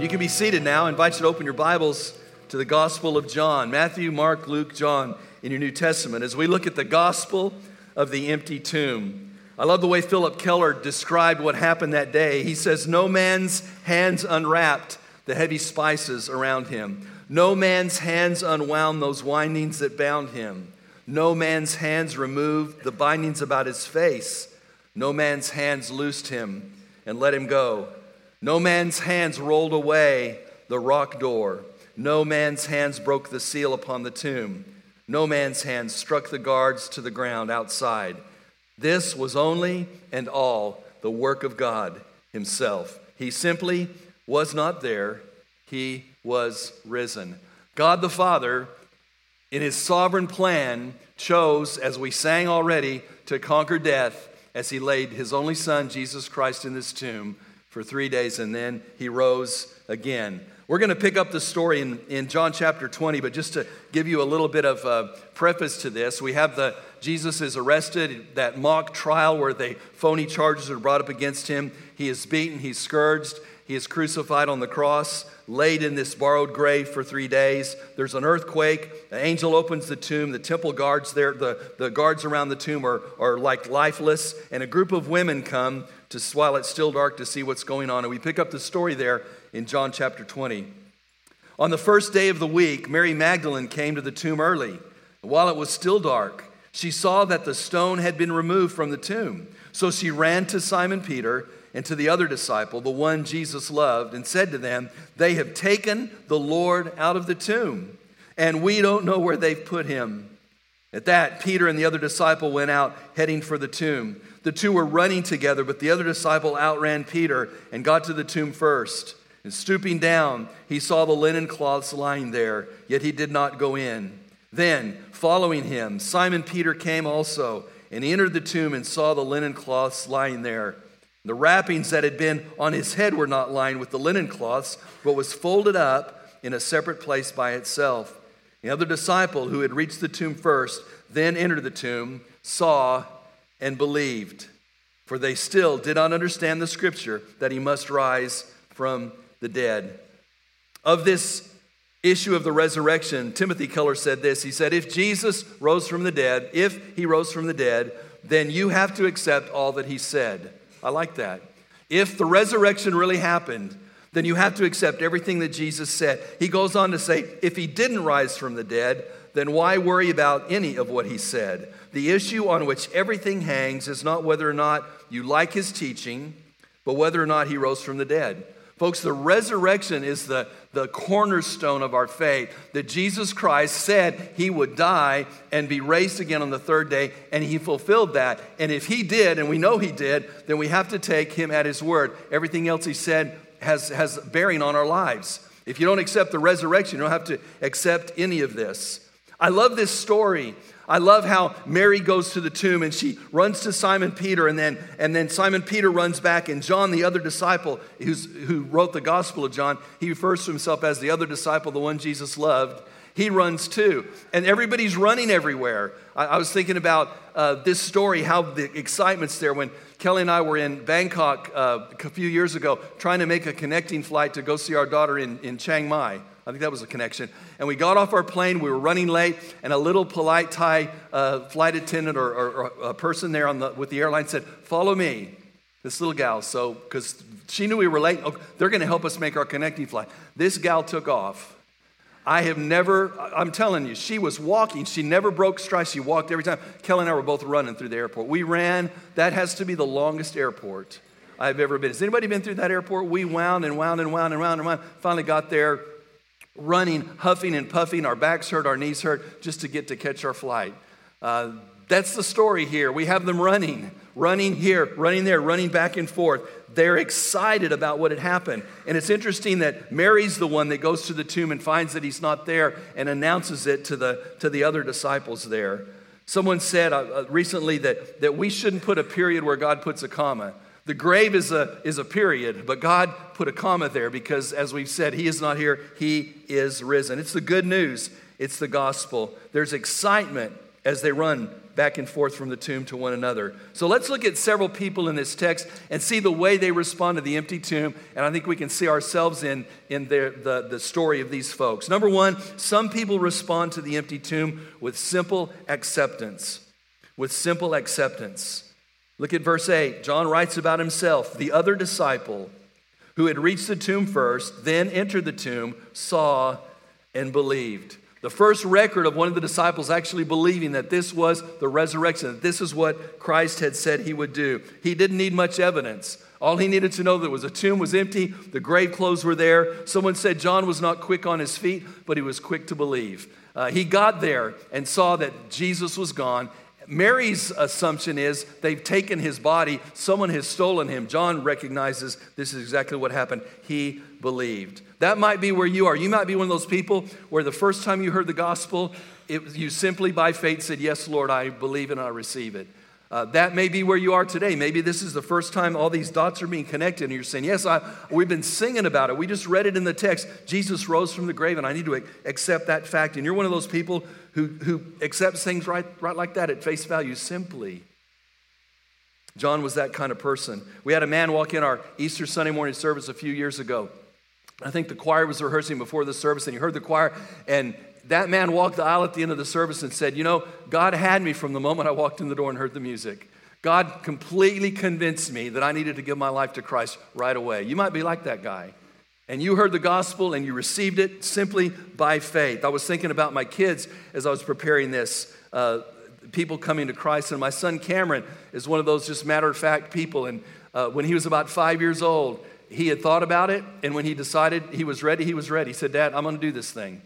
You can be seated now. I invite you to open your Bibles to the Gospel of John Matthew, Mark, Luke, John in your New Testament as we look at the Gospel of the empty tomb. I love the way Phillip Keller described what happened that day. He says, No man's hands unwrapped the heavy spices around him, no man's hands unwound those windings that bound him, no man's hands removed the bindings about his face, no man's hands loosed him and let him go. No man's hands rolled away the rock door. No man's hands broke the seal upon the tomb. No man's hands struck the guards to the ground outside. This was only and all the work of God Himself. He simply was not there, He was risen. God the Father, in His sovereign plan, chose, as we sang already, to conquer death as He laid His only Son, Jesus Christ, in this tomb for three days, and then he rose again. We're going to pick up the story in, in John chapter 20, but just to give you a little bit of uh, preface to this, we have the Jesus is arrested, that mock trial where the phony charges are brought up against him. He is beaten, he's scourged, he is crucified on the cross, laid in this borrowed grave for three days. There's an earthquake. An angel opens the tomb. The temple guards there, the, the guards around the tomb are, are like lifeless. And a group of women come to while it's still dark to see what's going on. And we pick up the story there in John chapter 20. On the first day of the week, Mary Magdalene came to the tomb early. While it was still dark, she saw that the stone had been removed from the tomb. So she ran to Simon Peter and to the other disciple, the one Jesus loved, and said to them, They have taken the Lord out of the tomb, and we don't know where they've put him. At that, Peter and the other disciple went out, heading for the tomb. The two were running together, but the other disciple outran Peter and got to the tomb first. And stooping down, he saw the linen cloths lying there, yet he did not go in. Then, following him, Simon Peter came also, and he entered the tomb and saw the linen cloths lying there. The wrappings that had been on his head were not lined with the linen cloths, but was folded up in a separate place by itself. The other disciple who had reached the tomb first then entered the tomb, saw, and believed, for they still did not understand the scripture that he must rise from the dead. Of this issue of the resurrection, Timothy Keller said this. He said, If Jesus rose from the dead, if he rose from the dead, then you have to accept all that he said. I like that. If the resurrection really happened, then you have to accept everything that Jesus said. He goes on to say, if he didn't rise from the dead, then why worry about any of what he said? The issue on which everything hangs is not whether or not you like his teaching, but whether or not he rose from the dead. Folks, the resurrection is the, the cornerstone of our faith that Jesus Christ said he would die and be raised again on the third day, and he fulfilled that. And if he did, and we know he did, then we have to take him at his word. Everything else he said has, has bearing on our lives. If you don't accept the resurrection, you don't have to accept any of this. I love this story. I love how Mary goes to the tomb and she runs to Simon Peter, and then, and then Simon Peter runs back, and John, the other disciple who's, who wrote the Gospel of John, he refers to himself as the other disciple, the one Jesus loved. He runs too. And everybody's running everywhere. I, I was thinking about uh, this story, how the excitement's there when Kelly and I were in Bangkok uh, a few years ago trying to make a connecting flight to go see our daughter in, in Chiang Mai. I think that was a connection. And we got off our plane, we were running late, and a little polite Thai uh, flight attendant or, or, or, a person there on the, with the airline said, Follow me. This little gal, so, because she knew we were late, oh, they're going to help us make our connecting flight. This gal took off. I have never, I'm telling you, she was walking. She never broke stride. She walked every time. Kelly and I were both running through the airport. We ran. That has to be the longest airport I've ever been. Has anybody been through that airport? We wound and wound and wound and wound and wound. Finally got there, running, huffing and puffing. Our backs hurt, our knees hurt, just to get to catch our flight. Uh, That's the story here. We have them running, running here, running there, running back and forth. They're excited about what had happened. And it's interesting that Mary's the one that goes to the tomb and finds that he's not there and announces it to the, to the other disciples there. Someone said uh, uh recently that, that we shouldn't put a period where God puts a comma. The grave is a, is a period, but God put a comma there because, as we've said, He is not here, He is risen. It's the good news, it's the gospel. There's excitement as they run back and forth from the tomb to one another. So let's look at several people in this text and see the way they respond to the empty tomb. And I think we can see ourselves in, in the, the story of these folks. Number one, some people respond to the empty tomb with simple acceptance. With simple acceptance. Look at verse 8. John writes about himself the other disciple who had reached the tomb first, then entered the tomb, saw, and believed. The first record of one of the disciples actually believing that this was the resurrection, that this is what Christ had said he would do. He didn't need much evidence. All he needed to know that was a tomb was empty, the grave clothes were there. Someone said John was not quick on his feet, but he was quick to believe. Uh, he got there and saw that Jesus was gone. Mary's assumption is they've taken his body, someone has stolen him. John recognizes this is exactly what happened. He believed. That might be where you are. You might be one of those people where the first time you heard the gospel, it, you simply by faith said, Yes, Lord, I believe and I receive it. Uh, that may be where you are today. Maybe this is the first time all these dots are being connected, and you're saying, Yes, I, we've been singing about it. We just read it in the text. Jesus rose from the grave, and I need to accept that fact. And you're one of those people who, who accepts things right, right like that at face value simply. John was that kind of person. We had a man walk in our Easter Sunday morning service a few years ago. I think the choir was rehearsing before the service, and he heard the choir, and that man walked the aisle at the end of the service and said, You know, God had me from the moment I walked in the door and heard the music. God completely convinced me that I needed to give my life to Christ right away. You might be like that guy. And you heard the gospel and you received it simply by faith. I was thinking about my kids as I was preparing this. Uh, people coming to Christ, and my son Cameron is one of those just matter of fact people. And uh, when he was about five years old, he had thought about it, and when he decided he was ready, he was ready. He said, Dad, I'm going to do this thing.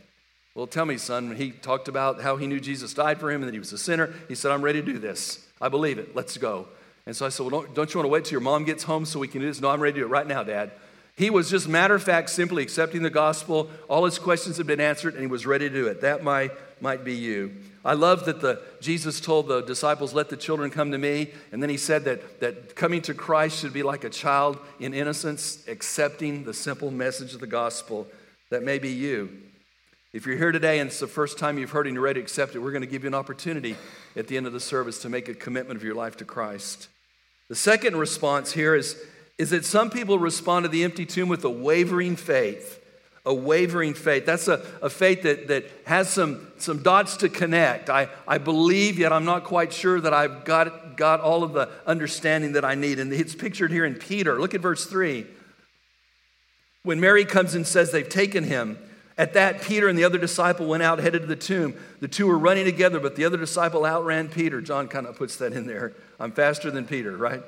Well, tell me, son, he talked about how he knew Jesus died for him and that he was a sinner. He said, I'm ready to do this. I believe it. Let's go. And so I said, Well, don't, don't you want to wait till your mom gets home so we can do this? No, I'm ready to do it right now, Dad. He was just matter of fact, simply accepting the gospel. All his questions had been answered, and he was ready to do it. That might, might be you. I love that the, Jesus told the disciples, Let the children come to me. And then he said that, that coming to Christ should be like a child in innocence, accepting the simple message of the gospel. That may be you. If you're here today and it's the first time you've heard and you're ready to accept it, we're going to give you an opportunity at the end of the service to make a commitment of your life to Christ. The second response here is is that some people respond to the empty tomb with a wavering faith. A wavering faith. That's a, a faith that, that has some, some dots to connect. I, I believe, yet I'm not quite sure that I've got, got all of the understanding that I need. And it's pictured here in Peter. Look at verse 3. When Mary comes and says they've taken him, at that, Peter and the other disciple went out, headed to the tomb. The two were running together, but the other disciple outran Peter. John kind of puts that in there. I'm faster than Peter, right?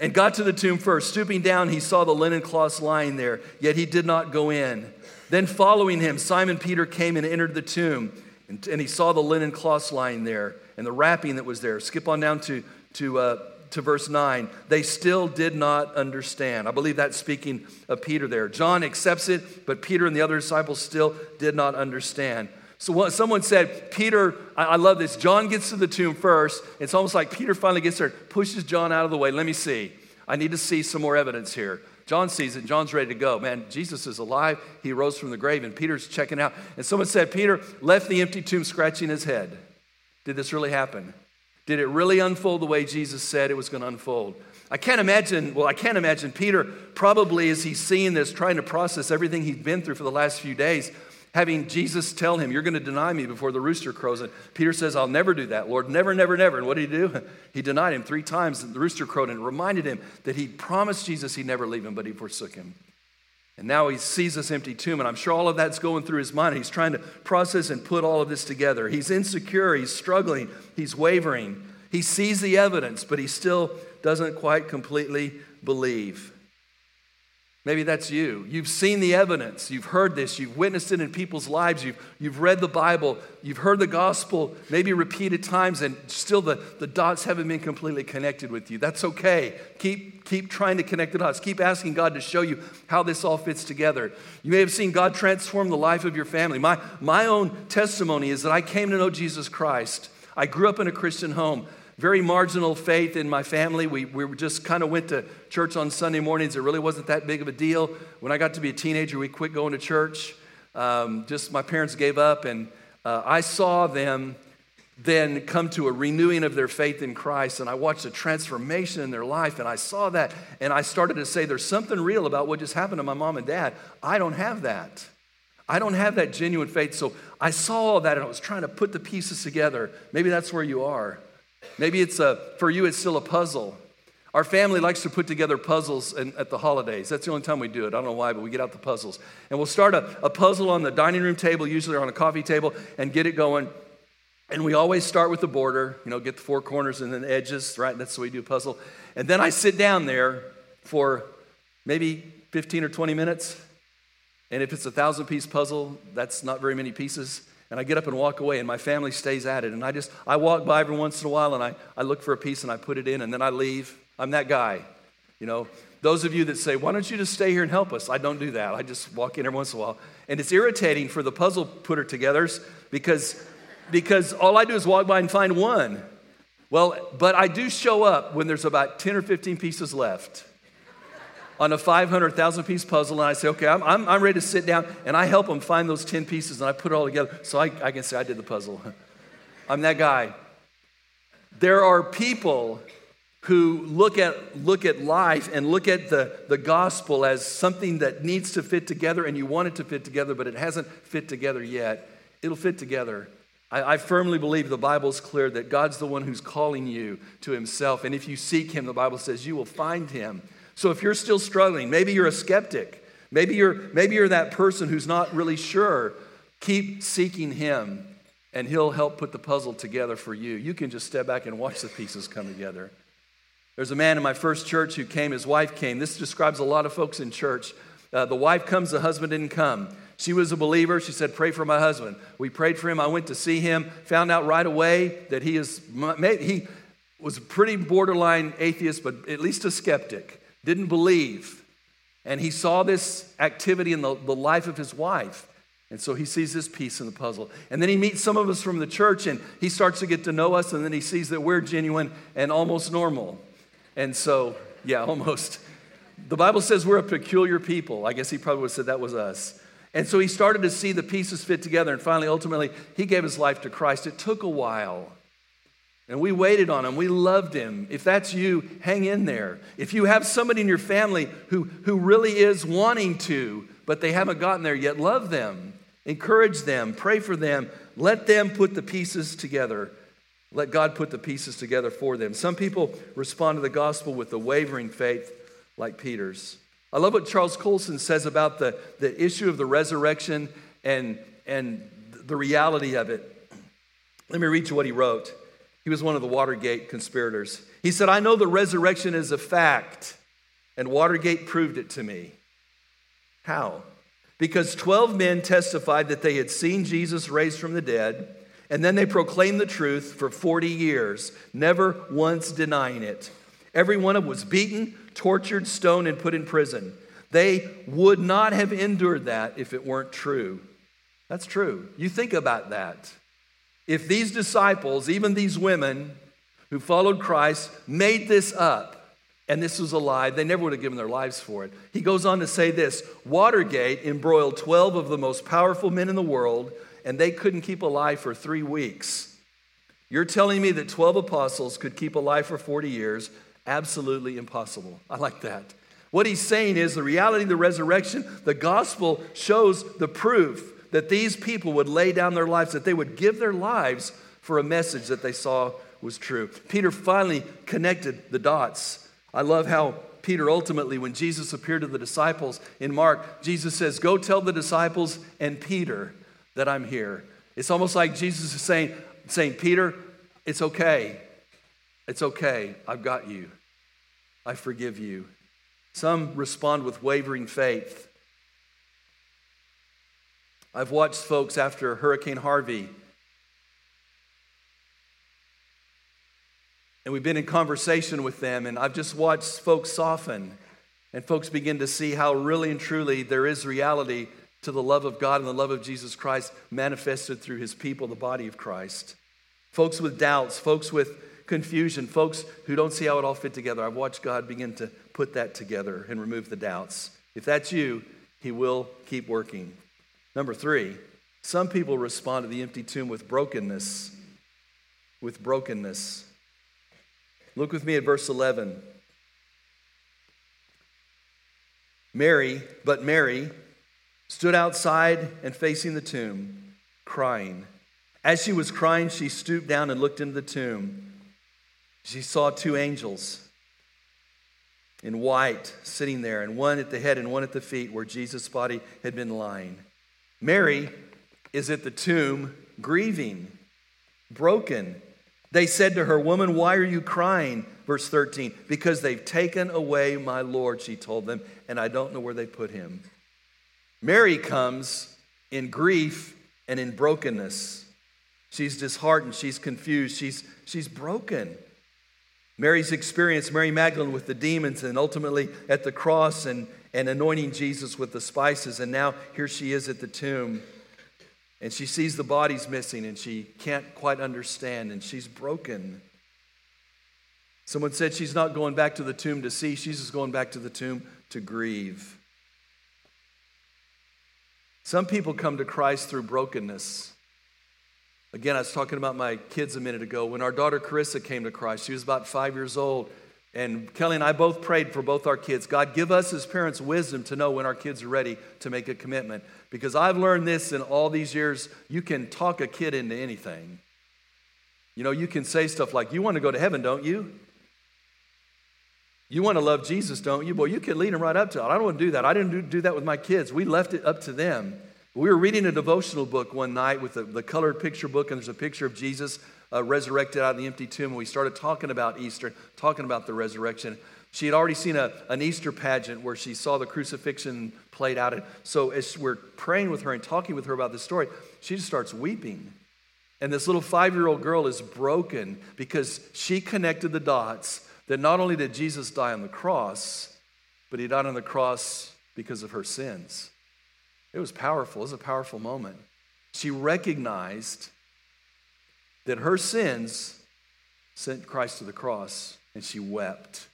And got to the tomb first. Stooping down, he saw the linen cloths lying there, yet he did not go in. Then, following him, Simon Peter came and entered the tomb, and, and he saw the linen cloths lying there and the wrapping that was there. Skip on down to, to, uh, to verse 9. They still did not understand. I believe that's speaking of Peter there. John accepts it, but Peter and the other disciples still did not understand. So what, someone said, Peter, I, I, love this. John gets to the tomb first. It's almost like Peter finally gets there, pushes John out of the way. Let me see. I need to see some more evidence here. John sees it. John's ready to go. Man, Jesus is alive. He rose from the grave, and Peter's checking out. And someone said, Peter left the empty tomb scratching his head. Did this really happen? Did it really unfold the way Jesus said it was going to unfold? I can't imagine, well, I can't imagine Peter probably as he's seeing this, trying to process everything he's been through for the last few days having Jesus tell him, You're going to deny me before the rooster crows. And Peter says, I'll never do that, Lord. Never, never, never. And what did he do? He denied him three times. And the rooster crowed and reminded him that he promised Jesus he'd never leave him, but he forsook him. And now he sees this empty tomb, and I'm sure all of that's going through his mind. He's trying to process and put all of this together. He's insecure, he's struggling, he's wavering. He sees the evidence, but he still doesn't quite completely believe. Maybe that's you. You've seen the evidence. You've heard this. You've witnessed it in people's lives. You've, you've read the Bible. You've heard the gospel maybe repeated times, and still the, the dots haven't been completely connected with you. That's okay. Keep, keep trying to connect the dots. Keep asking God to show you how this all fits together. You may have seen God transform the life of your family. My, my own testimony is that I came to know Jesus Christ. I grew up in a Christian home very marginal faith in my family. We, we just kind of went to church on Sunday mornings. It really wasn't that big of a deal. When I got to be a teenager, we quit going to church. Um, just my parents gave up, and uh, I saw them then come to a renewing of their faith in Christ. And I watched a transformation in their life, and I saw that, and I started to say, There's something real about what just happened to my mom and dad. I don't have that. I don't have that genuine faith. So I saw all that, and I was trying to put the pieces together. Maybe that's where you are. Maybe it's a, for you, it's still a puzzle. Our family likes to put together puzzles in, at the holidays. That's the only time we do it. I don't know why, but we get out the puzzles. And we'll start a, a puzzle on the dining room table, usually on a coffee table, and get it going. And we always start with the border, you know, get the four corners and then the edges, right? That's the way we do a puzzle. And then I sit down there for maybe 15 or 20 minutes. And if it's a thousand piece puzzle, that's not very many pieces and I get up and walk away, and my family stays at it. And I just, I walk by every once in a while, and I, I look for a piece and I put it in, and then I leave. I'm that guy. You know, those of you that say, why don't you just stay here and help us? I don't do that. I just walk in every once in a while. And it's irritating for the puzzle putter togethers because, because all I do is walk by and find one. Well, but I do show up when there's about 10 or 15 pieces left on a 500,000 piece puzzle, and I say, okay, I'm, I'm, I'm, ready to sit down, and I help them find those 10 pieces, and I put it all together so I, I can say I did the puzzle. I'm that guy. There are people who look at, look at life and look at the, the gospel as something that needs to fit together, and you want it to fit together, but it hasn't fit together yet. It'll fit together. I, I firmly believe the Bible's clear that God's the one who's calling you to Himself, and if you seek Him, the Bible says you will find Him. So if you're still struggling, maybe you're a skeptic, maybe you're, maybe you're that person who's not really sure, keep seeking Him and He'll help put the puzzle together for you. You can just step back and watch the pieces come together. There's a man in my first church who came, his wife came. This describes a lot of folks in church. Uh, the wife comes, the husband didn't come. She was a believer. She said, Pray for my husband. We prayed for him. I went to see him, found out right away that he is, he was a pretty borderline atheist, but at least a skeptic didn't believe. And he saw this activity in the, the life of his wife. And so he sees this piece in the puzzle. And then he meets some of us from the church and he starts to get to know us. And then he sees that we're genuine and almost normal. And so, yeah, almost. The Bible says we're a peculiar people. I guess he probably would have said that was us. And so he started to see the pieces fit together. And finally, ultimately, he gave his life to Christ. It took a while. And we waited on him. We loved him. If that's you, hang in there. If you have somebody in your family who, who really is wanting to, but they haven't gotten there yet, love them. Encourage them. Pray for them. Let them put the pieces together. Let God put the pieces together for them. Some people respond to the gospel with a wavering faith, like Peter's. I love what Charles Colson says about the, the issue of the resurrection and, and the reality of it. Let me read you what he wrote. He was one of the Watergate conspirators. He said, I know the resurrection is a fact, and Watergate proved it to me. How? Because 12 men testified that they had seen Jesus raised from the dead, and then they proclaimed the truth for 40 years, never once denying it. Every one of them was beaten, tortured, stoned, and put in prison. They would not have endured that if it weren't true. That's true. You think about that. If these disciples, even these women who followed Christ, made this up, and this was a lie, they never would have given their lives for it. He goes on to say this Watergate embroiled 12 of the most powerful men in the world, and they couldn't keep alive for three weeks. You're telling me that 12 apostles could keep alive for 40 years? Absolutely impossible. I like that. What he's saying is the reality of the resurrection, the gospel shows the proof that these people would lay down their lives, that they would give their lives for a message that they saw was true. Peter finally connected the dots. I love how Peter ultimately, when Jesus appeared to the disciples in Mark, Jesus says, Go tell the disciples and Peter that I'm here. It's almost like Jesus is saying, saying Peter, it's okay. It's okay. I've got you. I forgive you. Some respond with wavering faith. I've watched folks after Hurricane Harvey, and we've been in conversation with them, and I've just watched folks soften, and folks begin to see how really and truly there is reality to the love of God and the love of Jesus Christ manifested through his people, the body of Christ. Folks with doubts, folks with confusion, folks who don't see how it all fit together. I've watched God begin to put that together and remove the doubts. If that's you, He will keep working. Number three, some people respond to the empty tomb with brokenness. With brokenness. Look with me at verse 11. Mary, but Mary, stood outside and facing the tomb, crying. As she was crying, she stooped down and looked into the tomb. She saw two angels in white sitting there, and one at the head and one at the feet where Jesus' body had been lying. Mary is at the tomb grieving, broken. They said to her, Woman, why are you crying? Verse 13, because they've taken away my Lord, she told them, and I don't know where they put him. Mary comes in grief and in brokenness. She's disheartened, she's confused, she's, she's broken. Mary's experience, Mary Magdalene with the demons, and ultimately at the cross and, and anointing Jesus with the spices. And now here she is at the tomb. And she sees the bodies missing and she can't quite understand and she's broken. Someone said she's not going back to the tomb to see, she's just going back to the tomb to grieve. Some people come to Christ through brokenness. Again, I was talking about my kids a minute ago. When our daughter Carissa came to Christ, she was about five years old. And Kelly and I both prayed for both our kids. God, give us as parents wisdom to know when our kids are ready to make a commitment. Because I've learned this in all these years you can talk a kid into anything. You know, you can say stuff like, You want to go to heaven, don't you? You want to love Jesus, don't you? Boy, you can lead them right up to it. I don't want to do that. I didn't do, that with my kids. We left it up to them. We were reading a devotional book one night with the, the colored picture book, and there's a picture of Jesus uh, resurrected out of the empty tomb. And we started talking about Easter, talking about the resurrection. She had already seen a, an Easter pageant where she saw the crucifixion played out. And so as we're praying with her and talking with her about this story, she just starts weeping. And this little five year old girl is broken because she connected the dots that not only did Jesus die on the cross, but he died on the cross because of her sins. It was powerful. It was a powerful moment. She recognized that her sins sent Christ to the cross, and she wept.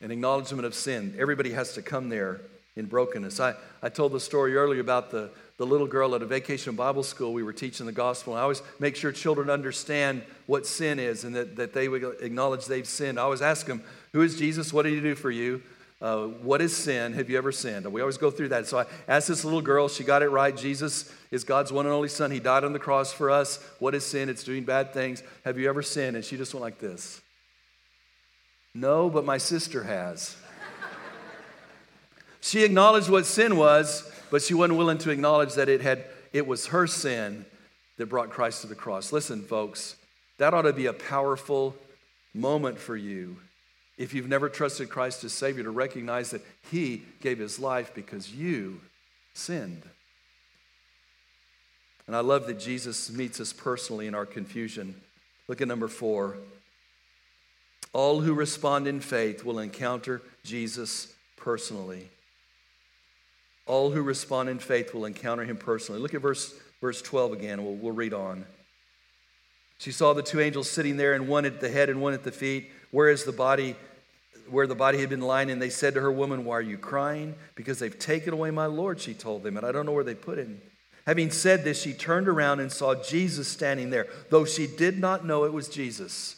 An acknowledgement of sin. Everybody has to come there in brokenness. I, I told the story earlier about the, the little girl at a vacation Bible school. We were teaching the gospel. and I always make sure children understand what sin is and that, that they would acknowledge they've sinned. I always ask them, Who is Jesus? What did he do for you? Uh, what is sin? Have you ever sinned? We always go through that. So I asked this little girl, she got it right. Jesus is God's one and only Son. He died on the cross for us. What is sin? It's doing bad things. Have you ever sinned? And she just went like this No, but my sister has. she acknowledged what sin was, but she wasn't willing to acknowledge that it, had, it was her sin that brought Christ to the cross. Listen, folks, that ought to be a powerful moment for you if you've never trusted Christ as Savior, to recognize that He gave His life because you sinned. And I love that Jesus meets us personally in our confusion. Look at number four. All who respond in faith will encounter Jesus personally. All who respond in faith will encounter him personally. Look at verse, verse 12 again. We'll, we'll read on. She saw the two angels sitting there, and one at the head and one at the feet where is the body where the body had been lying? And they said to her woman why are you crying? Because they've taken away my lord she told them. And i don't know where they put him. Having said this she turned around and saw jesus standing there though she did not know it was jesus.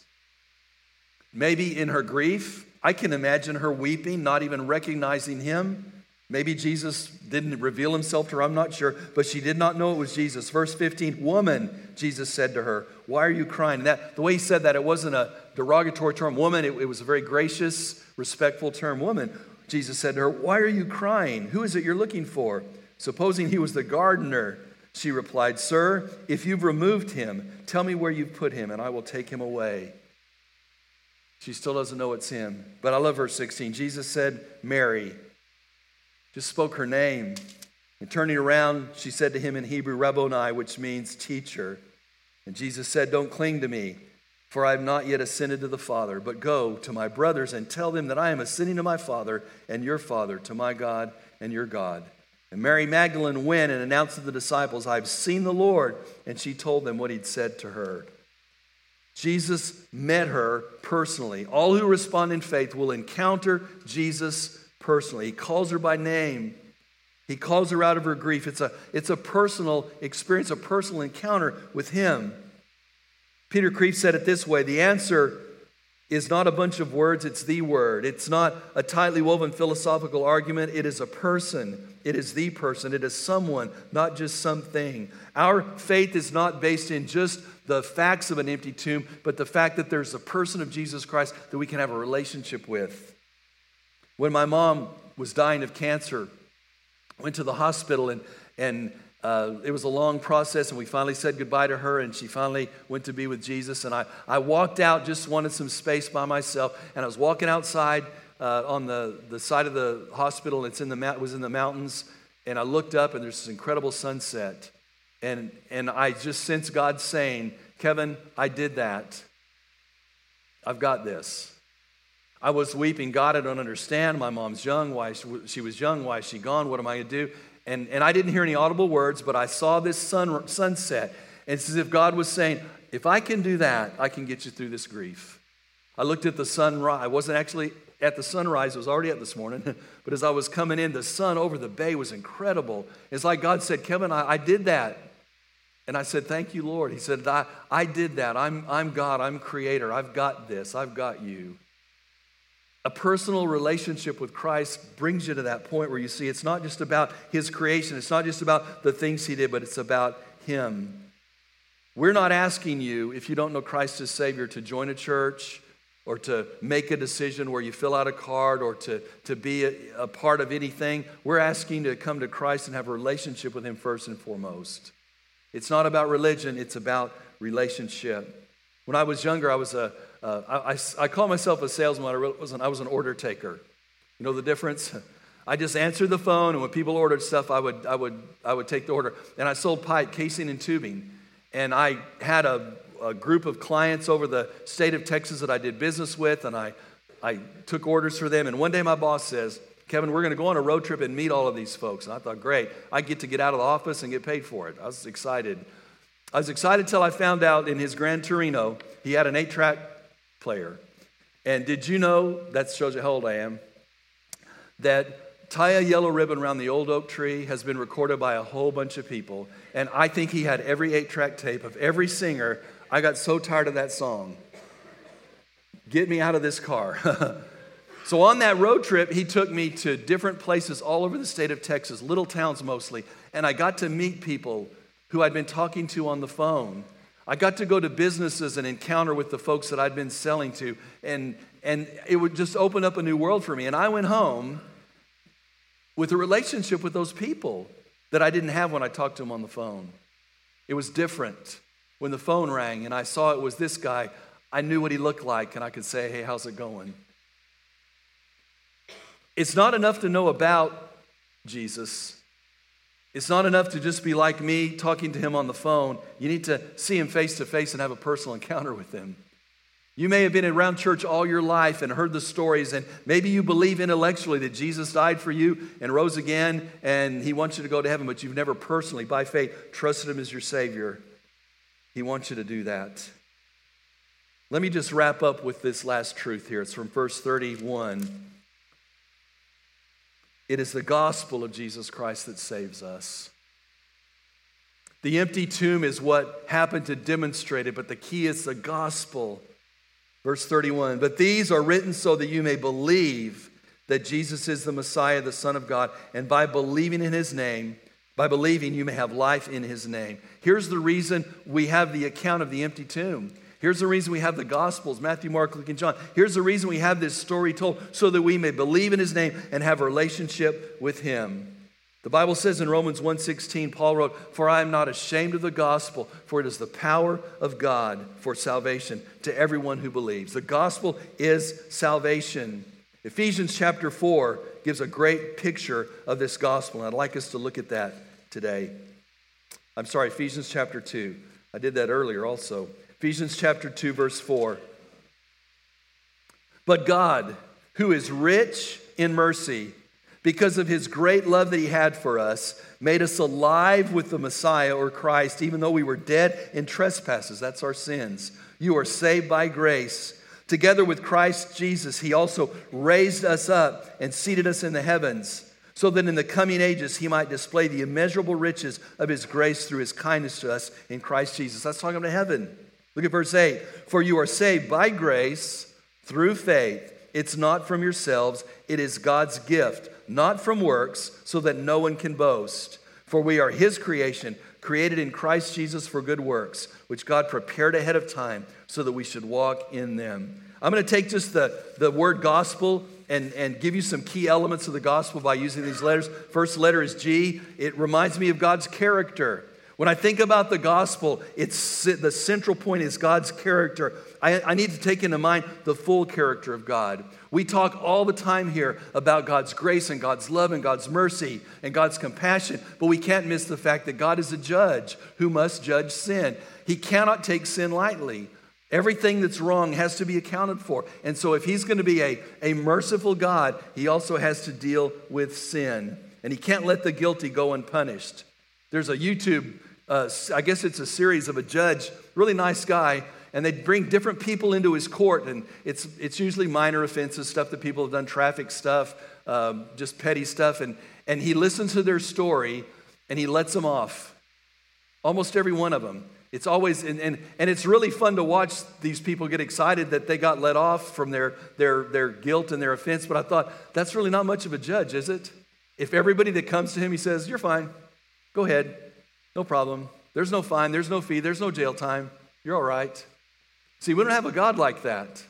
Maybe in her grief i can imagine her weeping not even recognizing him maybe jesus didn't reveal himself to her i'm not sure but she did not know it was jesus verse 15 woman jesus said to her why are you crying and that the way he said that it wasn't a derogatory term, woman. It, it was a very gracious, respectful term, woman. Jesus said to her, Why are you crying? Who is it you're looking for? Supposing he was the gardener, she replied, Sir, if you've removed him, tell me where you've put him, and I will take him away. She still doesn't know it's him. But I love verse 16. Jesus said, Mary, just spoke her name. And turning around, she said to him in Hebrew, Rabboni, which means teacher. And Jesus said, Don't cling to me, for I have not yet ascended to the Father, but go to my brothers and tell them that I am ascending to my Father and your Father, to my God and your God. And Mary Magdalene went and announced to the disciples, I've seen the Lord. And she told them what he'd said to her. Jesus met her personally. All who respond in faith will encounter Jesus personally. He calls her by name. He calls her out of her grief. It's a, it's a personal experience, a personal encounter with him. Peter Kreeft said it this way the answer is not a bunch of words, it's the word. It's not a tightly woven philosophical argument, it is a person. It is the person. It is someone, not just something. Our faith is not based in just the facts of an empty tomb, but the fact that there's a person of Jesus Christ that we can have a relationship with. When my mom was dying of cancer, went to the hospital and, and uh, it was a long process, and we finally said goodbye to her, and she finally went to be with Jesus. And I, I walked out, just wanted some space by myself, and I was walking outside uh, on the, the side of the hospital. It's in the, was in the mountains, and I looked up, and there's this incredible sunset. And, and I just sensed God saying, Kevin, I did that. I've got this. I was weeping. God, I don't understand. My mom's young. Why she was young? Why is she gone? What am I going to do? And, and I didn't hear any audible words, but I saw this sun, sunset. And it's as if God was saying, if I can do that, I can get you through this grief. I looked at the sunrise. I wasn't actually at the sunrise, it was already up this morning. but as I was coming in, the sun over the bay was incredible. It's like God said, Kevin, I, I did that. And I said, Thank you, Lord. He said, I, I did that. I'm, I'm God. I'm creator. I've got this. I've got you a personal relationship with Christ brings you to that point where you see it's not just about his creation, it's not just about the things he did, but it's about him. We're not asking you, if you don't know Christ as Savior, to join a church or to make a decision where you fill out a card or to, to be a, a part of anything. We're asking to come to Christ and have a relationship with him first and foremost. It's not about religion, it's about relationship. When I was younger, I was a, uh, I, I, I, call myself a salesman. I wasn't. I was an order taker. You know the difference? I just answered the phone, and when people ordered stuff, I would, I would, I would take the order. And I sold pipe, casing, and tubing. And I had a, a group of clients over the state of Texas that I did business with, and I, I took orders for them. And one day my boss says, Kevin, we're going to go on a road trip and meet all of these folks. And I thought, great. I get to get out of the office and get paid for it. I was excited. I was excited till I found out in his Grand Torino, he had an eight track player. And did you know, that shows you how old I am, that Tie a Yellow Ribbon Around the Old Oak Tree has been recorded by a whole bunch of people. And I think he had every eight track tape of every singer. I got so tired of that song. Get me out of this car. so on that road trip, he took me to different places all over the state of Texas, little towns mostly. And I got to meet people who I'd been talking to on the phone I got to go to businesses and encounter with the folks that I'd been selling to, and, and it would just open up a new world for me. And I went home with a relationship with those people that I didn't have when I talked to them on the phone. It was different. When the phone rang and I saw it was this guy, I knew what he looked like, and I could say, Hey, how's it going? It's not enough to know about Jesus. It's not enough to just be like me talking to him on the phone. You need to see him face to face and have a personal encounter with him. You may have been around church all your life and heard the stories, and maybe you believe intellectually that Jesus died for you and rose again and he wants you to go to heaven, but you've never personally, by faith, trusted him as your Savior. He wants you to do that. Let me just wrap up with this last truth here. It's from verse 31. It is the gospel of Jesus Christ that saves us. The empty tomb is what happened to demonstrate it, but the key is the gospel. Verse 31 But these are written so that you may believe that Jesus is the Messiah, the Son of God, and by believing in his name, by believing, you may have life in his name. Here's the reason we have the account of the empty tomb Here's the reason we have the Gospels Matthew, Mark, Luke, and John. Here's the reason we have this story told so that we may believe in his name and have a relationship with him. The Bible says in Romans 1:16 Paul wrote, "For I am not ashamed of the gospel, for it is the power of God for salvation to everyone who believes." The gospel is salvation. Ephesians chapter 4 gives a great picture of this gospel, and I'd like us to look at that today. I'm sorry, Ephesians chapter 2. I did that earlier also. Ephesians chapter 2 verse 4. But God, who is rich in mercy, because of his great love that he had for us, made us alive with the Messiah or Christ, even though we were dead in trespasses. That's our sins. You are saved by grace. Together with Christ Jesus, he also raised us up and seated us in the heavens, so that in the coming ages he might display the immeasurable riches of his grace through his kindness to us in Christ Jesus. That's talking about heaven. Look at verse 8. For you are saved by grace through faith. It's not from yourselves, it is God's gift not from works, so that no one can boast. For we are his creation, created in Christ Jesus for good works, which God prepared ahead of time so that we should walk in them. I'm going to take just the, the word gospel and, and give you some key elements of the gospel by using these letters. First letter is G. It reminds me of God's character. When I think about the gospel, it's the central point is God's character. I, I, need to take into mind the full character of God. We talk all the time here about God's grace and God's love and God's mercy and God's compassion, but we can't miss the fact that God is a judge who must judge sin. He cannot take sin lightly. Everything that's wrong has to be accounted for. And so, if He's going to be a, a merciful God, He also has to deal with sin. And He can't let the guilty go unpunished. There's a YouTube uh, I guess it's a series of a judge, really nice guy, and they bring different people into his court, and it's, it's usually minor offenses, stuff that people have done, traffic stuff, um, just petty stuff, and, and he listens to their story and he lets them off. Almost every one of them. It's always, and, and, and it's really fun to watch these people get excited that they got let off from their, their, their guilt and their offense. But I thought, that's really not much of a judge, is it? If everybody that comes to him, he says, You're fine, go ahead. No problem. There's no fine, there's no fee, there's no jail time. You're all right. See, we don't have a God like that.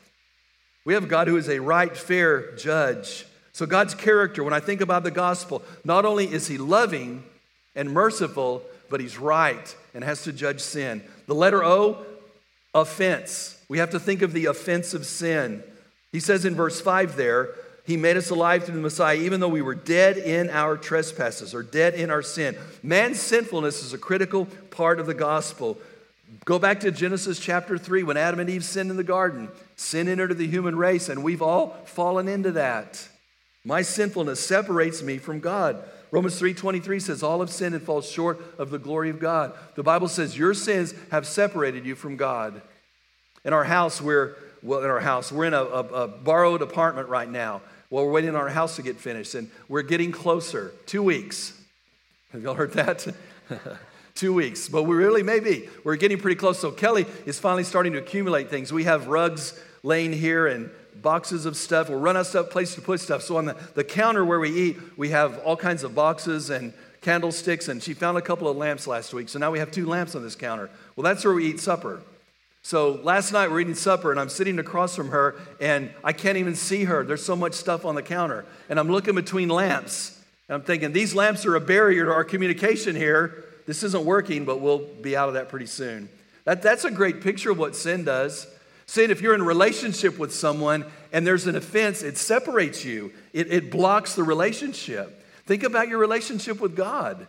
We have a God who is a right, fair judge. So, God's character, when I think about the gospel, not only is He loving and merciful, but He's right and has to judge sin. The letter O, offense. We have to think of the offense of sin. He says in verse 5 there, he made us alive through the Messiah, even though we were dead in our trespasses or dead in our sin. Man's sinfulness is a critical part of the gospel. Go back to Genesis chapter 3 when Adam and Eve sinned in the garden. Sin entered the human race, and we've all fallen into that. My sinfulness separates me from God. Romans 3:23 says all have sinned and fall short of the glory of God. The Bible says your sins have separated you from God. In our house, we're well, in our house, we're in a, a, a borrowed apartment right now. Well, we're waiting on our house to get finished, and we're getting closer. Two weeks. Have y'all heard that? Two weeks, but we really may be. We're getting pretty close. So Kelly is finally starting to accumulate things. We have rugs laying here and boxes of stuff. We'll run out of place to put stuff. So on the, the counter where we eat, we have all kinds of boxes and candlesticks, and she found a couple of lamps last week. So now we have two lamps on this counter. Well, that's where we eat supper. So last night we're eating supper and I'm sitting across from her and I can't even see her. There's so much stuff on the counter. And I'm looking between lamps. And I'm thinking, these lamps are a barrier to our communication here. This isn't working, but we'll be out of that pretty soon. That, that's a great picture of what sin does. Sin, if you're in relationship with someone and there's an offense, it separates you, it, it blocks the relationship. Think about your relationship with God.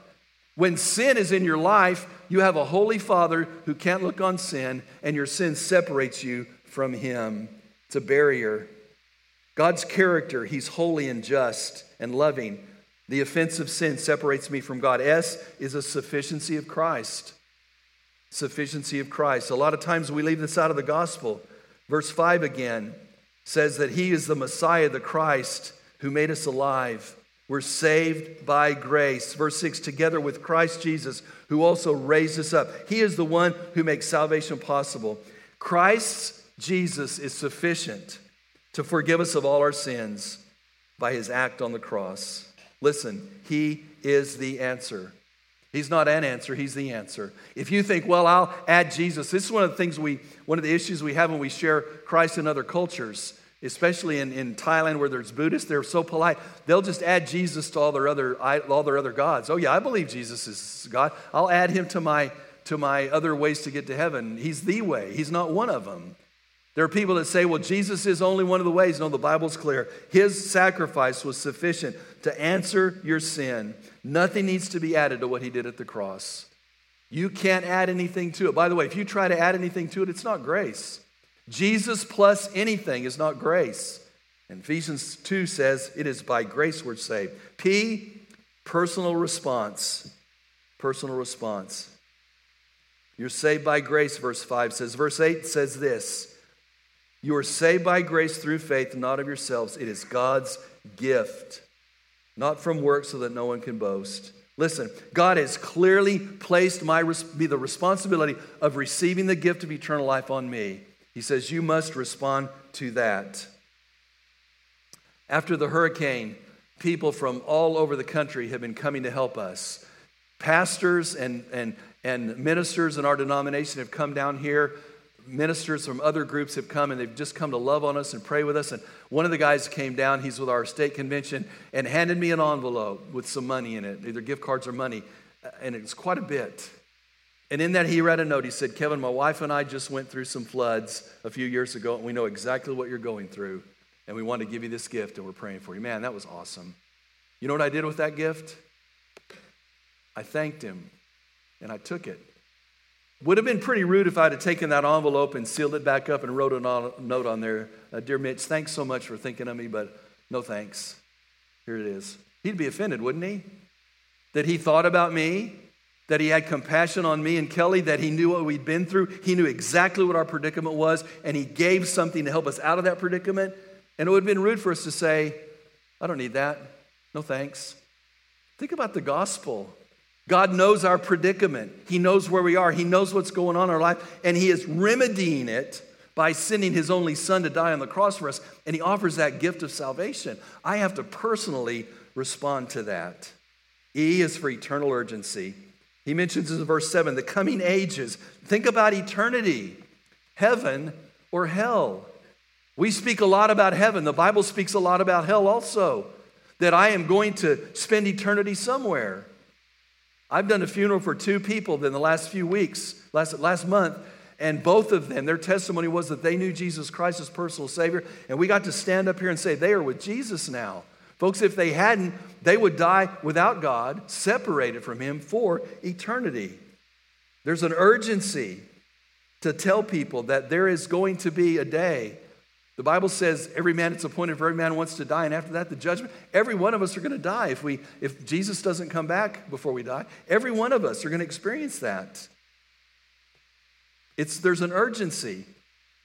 When sin is in your life, you have a holy Father who can't look on sin, and your sin separates you from Him. It's a barrier. God's character, He's holy and just and loving. The offense of sin separates me from God. S is a sufficiency of Christ. Sufficiency of Christ. A lot of times we leave this out of the gospel. Verse 5 again says that He is the Messiah, the Christ, who made us alive. We're saved by grace. Verse 6 together with Christ Jesus, who also raised us up. He is the one who makes salvation possible. Christ Jesus is sufficient to forgive us of all our sins by his act on the cross. Listen, he is the answer. He's not an answer, he's the answer. If you think, well, I'll add Jesus, this is one of the things we, one of the issues we have when we share Christ in other cultures. Especially in, in Thailand where there's Buddhists, they're so polite. They'll just add Jesus to all their other all their other gods. Oh yeah, I believe Jesus is God. I'll add him to my to my other ways to get to heaven. He's the way. He's not one of them. There are people that say, well, Jesus is only one of the ways. No, the Bible's clear. His sacrifice was sufficient to answer your sin. Nothing needs to be added to what he did at the cross. You can't add anything to it. By the way, if you try to add anything to it, it's not grace. Jesus plus anything is not grace. And Ephesians 2 says it is by grace we're saved. P, personal response. Personal response. You're saved by grace, verse 5 says. Verse 8 says this You are saved by grace through faith, not of yourselves. It is God's gift, not from works so that no one can boast. Listen, God has clearly placed my the responsibility of receiving the gift of eternal life on me. He says, You must respond to that. After the hurricane, people from all over the country have been coming to help us. Pastors and, and, and ministers in our denomination have come down here. Ministers from other groups have come and they've just come to love on us and pray with us. And one of the guys came down, he's with our state convention, and handed me an envelope with some money in it, either gift cards or money. And it's quite a bit. And in that, he read a note. He said, Kevin, my wife and I just went through some floods a few years ago, and we know exactly what you're going through. And we want to give you this gift, and we're praying for you. Man, that was awesome. You know what I did with that gift? I thanked him, and I took it. Would have been pretty rude if I'd have taken that envelope and sealed it back up and wrote a note on there. Uh, Dear Mitch, thanks so much for thinking of me, but no thanks. Here it is. He'd be offended, wouldn't he? That he thought about me that he had compassion on me and Kelly, that he knew what we'd been through. He knew exactly what our predicament was, and he gave something to help us out of that predicament. And it would have been rude for us to say, I don't need that. No thanks. Think about the gospel. God knows our predicament. He knows where we are. He knows what's going on in our life, and He is remedying it by sending His only Son to die on the cross for us. And He offers that gift of salvation. I have to personally respond to that. E is for eternal urgency. He mentions in verse 7 the coming ages. Think about eternity, heaven or hell. We speak a lot about heaven. The Bible speaks a lot about hell also, that I am going to spend eternity somewhere. I've done a funeral for two people in the last few weeks, last, last month, and both of them, their testimony was that they knew Jesus Christ as personal Savior, and we got to stand up here and say they are with Jesus now. Folks, if they hadn't, they would die without God, separated from Him for eternity. There's an urgency to tell people that there is going to be a day. The Bible says every man it's appointed for every man wants to die, and after that, the judgment. Every one of us are going to die if we if Jesus doesn't come back before we die. Every one of us are going to experience that. It's there's an urgency.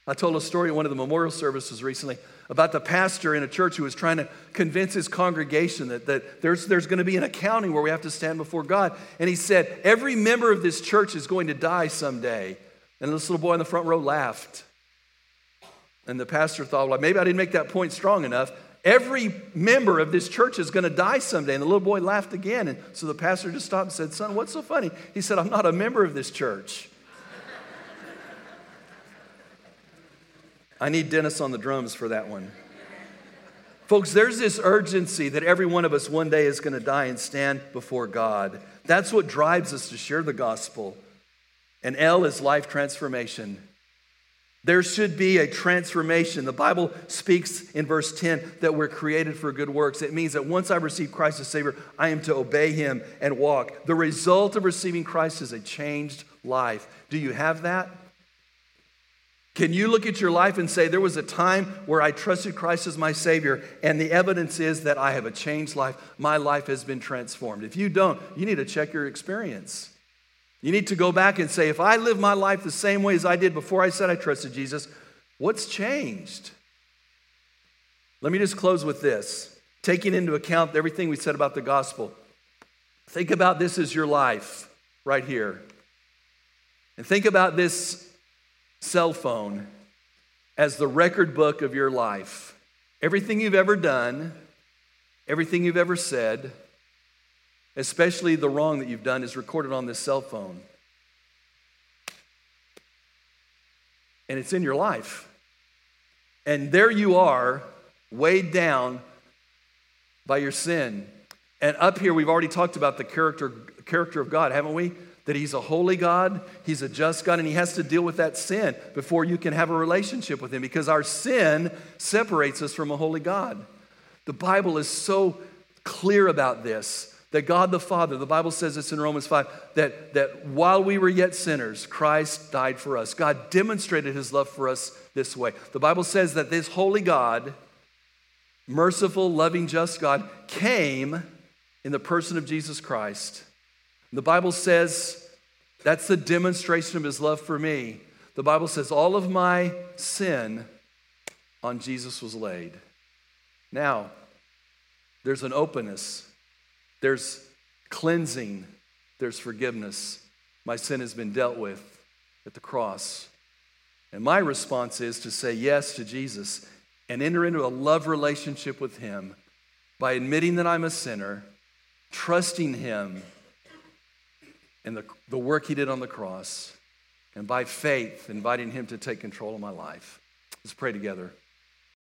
I told a story at one of the memorial services recently about the pastor in a church who was trying to convince his congregation that, that there's, there's going to be an accounting where we have to stand before God. And he said, Every member of this church is going to die someday. And this little boy in the front row laughed. And the pastor thought, Well, maybe I didn't make that point strong enough. Every member of this church is going to die someday. And the little boy laughed again. And so the pastor just stopped and said, Son, what's so funny? He said, I'm not a member of this church. I need Dennis on the drums for that one. Folks, there's this urgency that every one of us one day is going to die and stand before God. That's what drives us to share the gospel. And L is life transformation. There should be a transformation. The Bible speaks in verse 10 that we're created for good works. It means that once I receive Christ as Savior, I am to obey Him and walk. The result of receiving Christ is a changed life. Do you have that? Can you look at your life and say, There was a time where I trusted Christ as my Savior, and the evidence is that I have a changed life? My life has been transformed. If you don't, you need to check your experience. You need to go back and say, If I live my life the same way as I did before I said I trusted Jesus, what's changed? Let me just close with this taking into account everything we said about the gospel. Think about this as your life right here. And think about this cell phone as the record book of your life. Everything you've ever done, everything you've ever said, especially the wrong that you've done, is recorded on this cell phone. And it's in your life. And there you are, weighed down by your sin. And up here, we've already talked about the character, character of God, haven't we? That He's a holy God, He's a just God, and He has to deal with that sin before you can have a relationship with Him because our sin separates us from a holy God. The Bible is so clear about this that God the Father, the Bible says this in Romans 5, that, that while we were yet sinners, Christ died for us. God demonstrated his love for us this way. The Bible says that this holy God, merciful, loving, just God, came in the person of Jesus Christ. The Bible says that's the demonstration of his love for me. The Bible says all of my sin on Jesus was laid. Now, there's an openness there's cleansing, there's forgiveness. My sin has been dealt with at the cross. And my response is to say yes to Jesus and enter into a love relationship with Him by admitting that I'm a sinner, trusting Him and the, the work He did on the cross, and by faith, inviting Him to take control of my life. Let's pray together.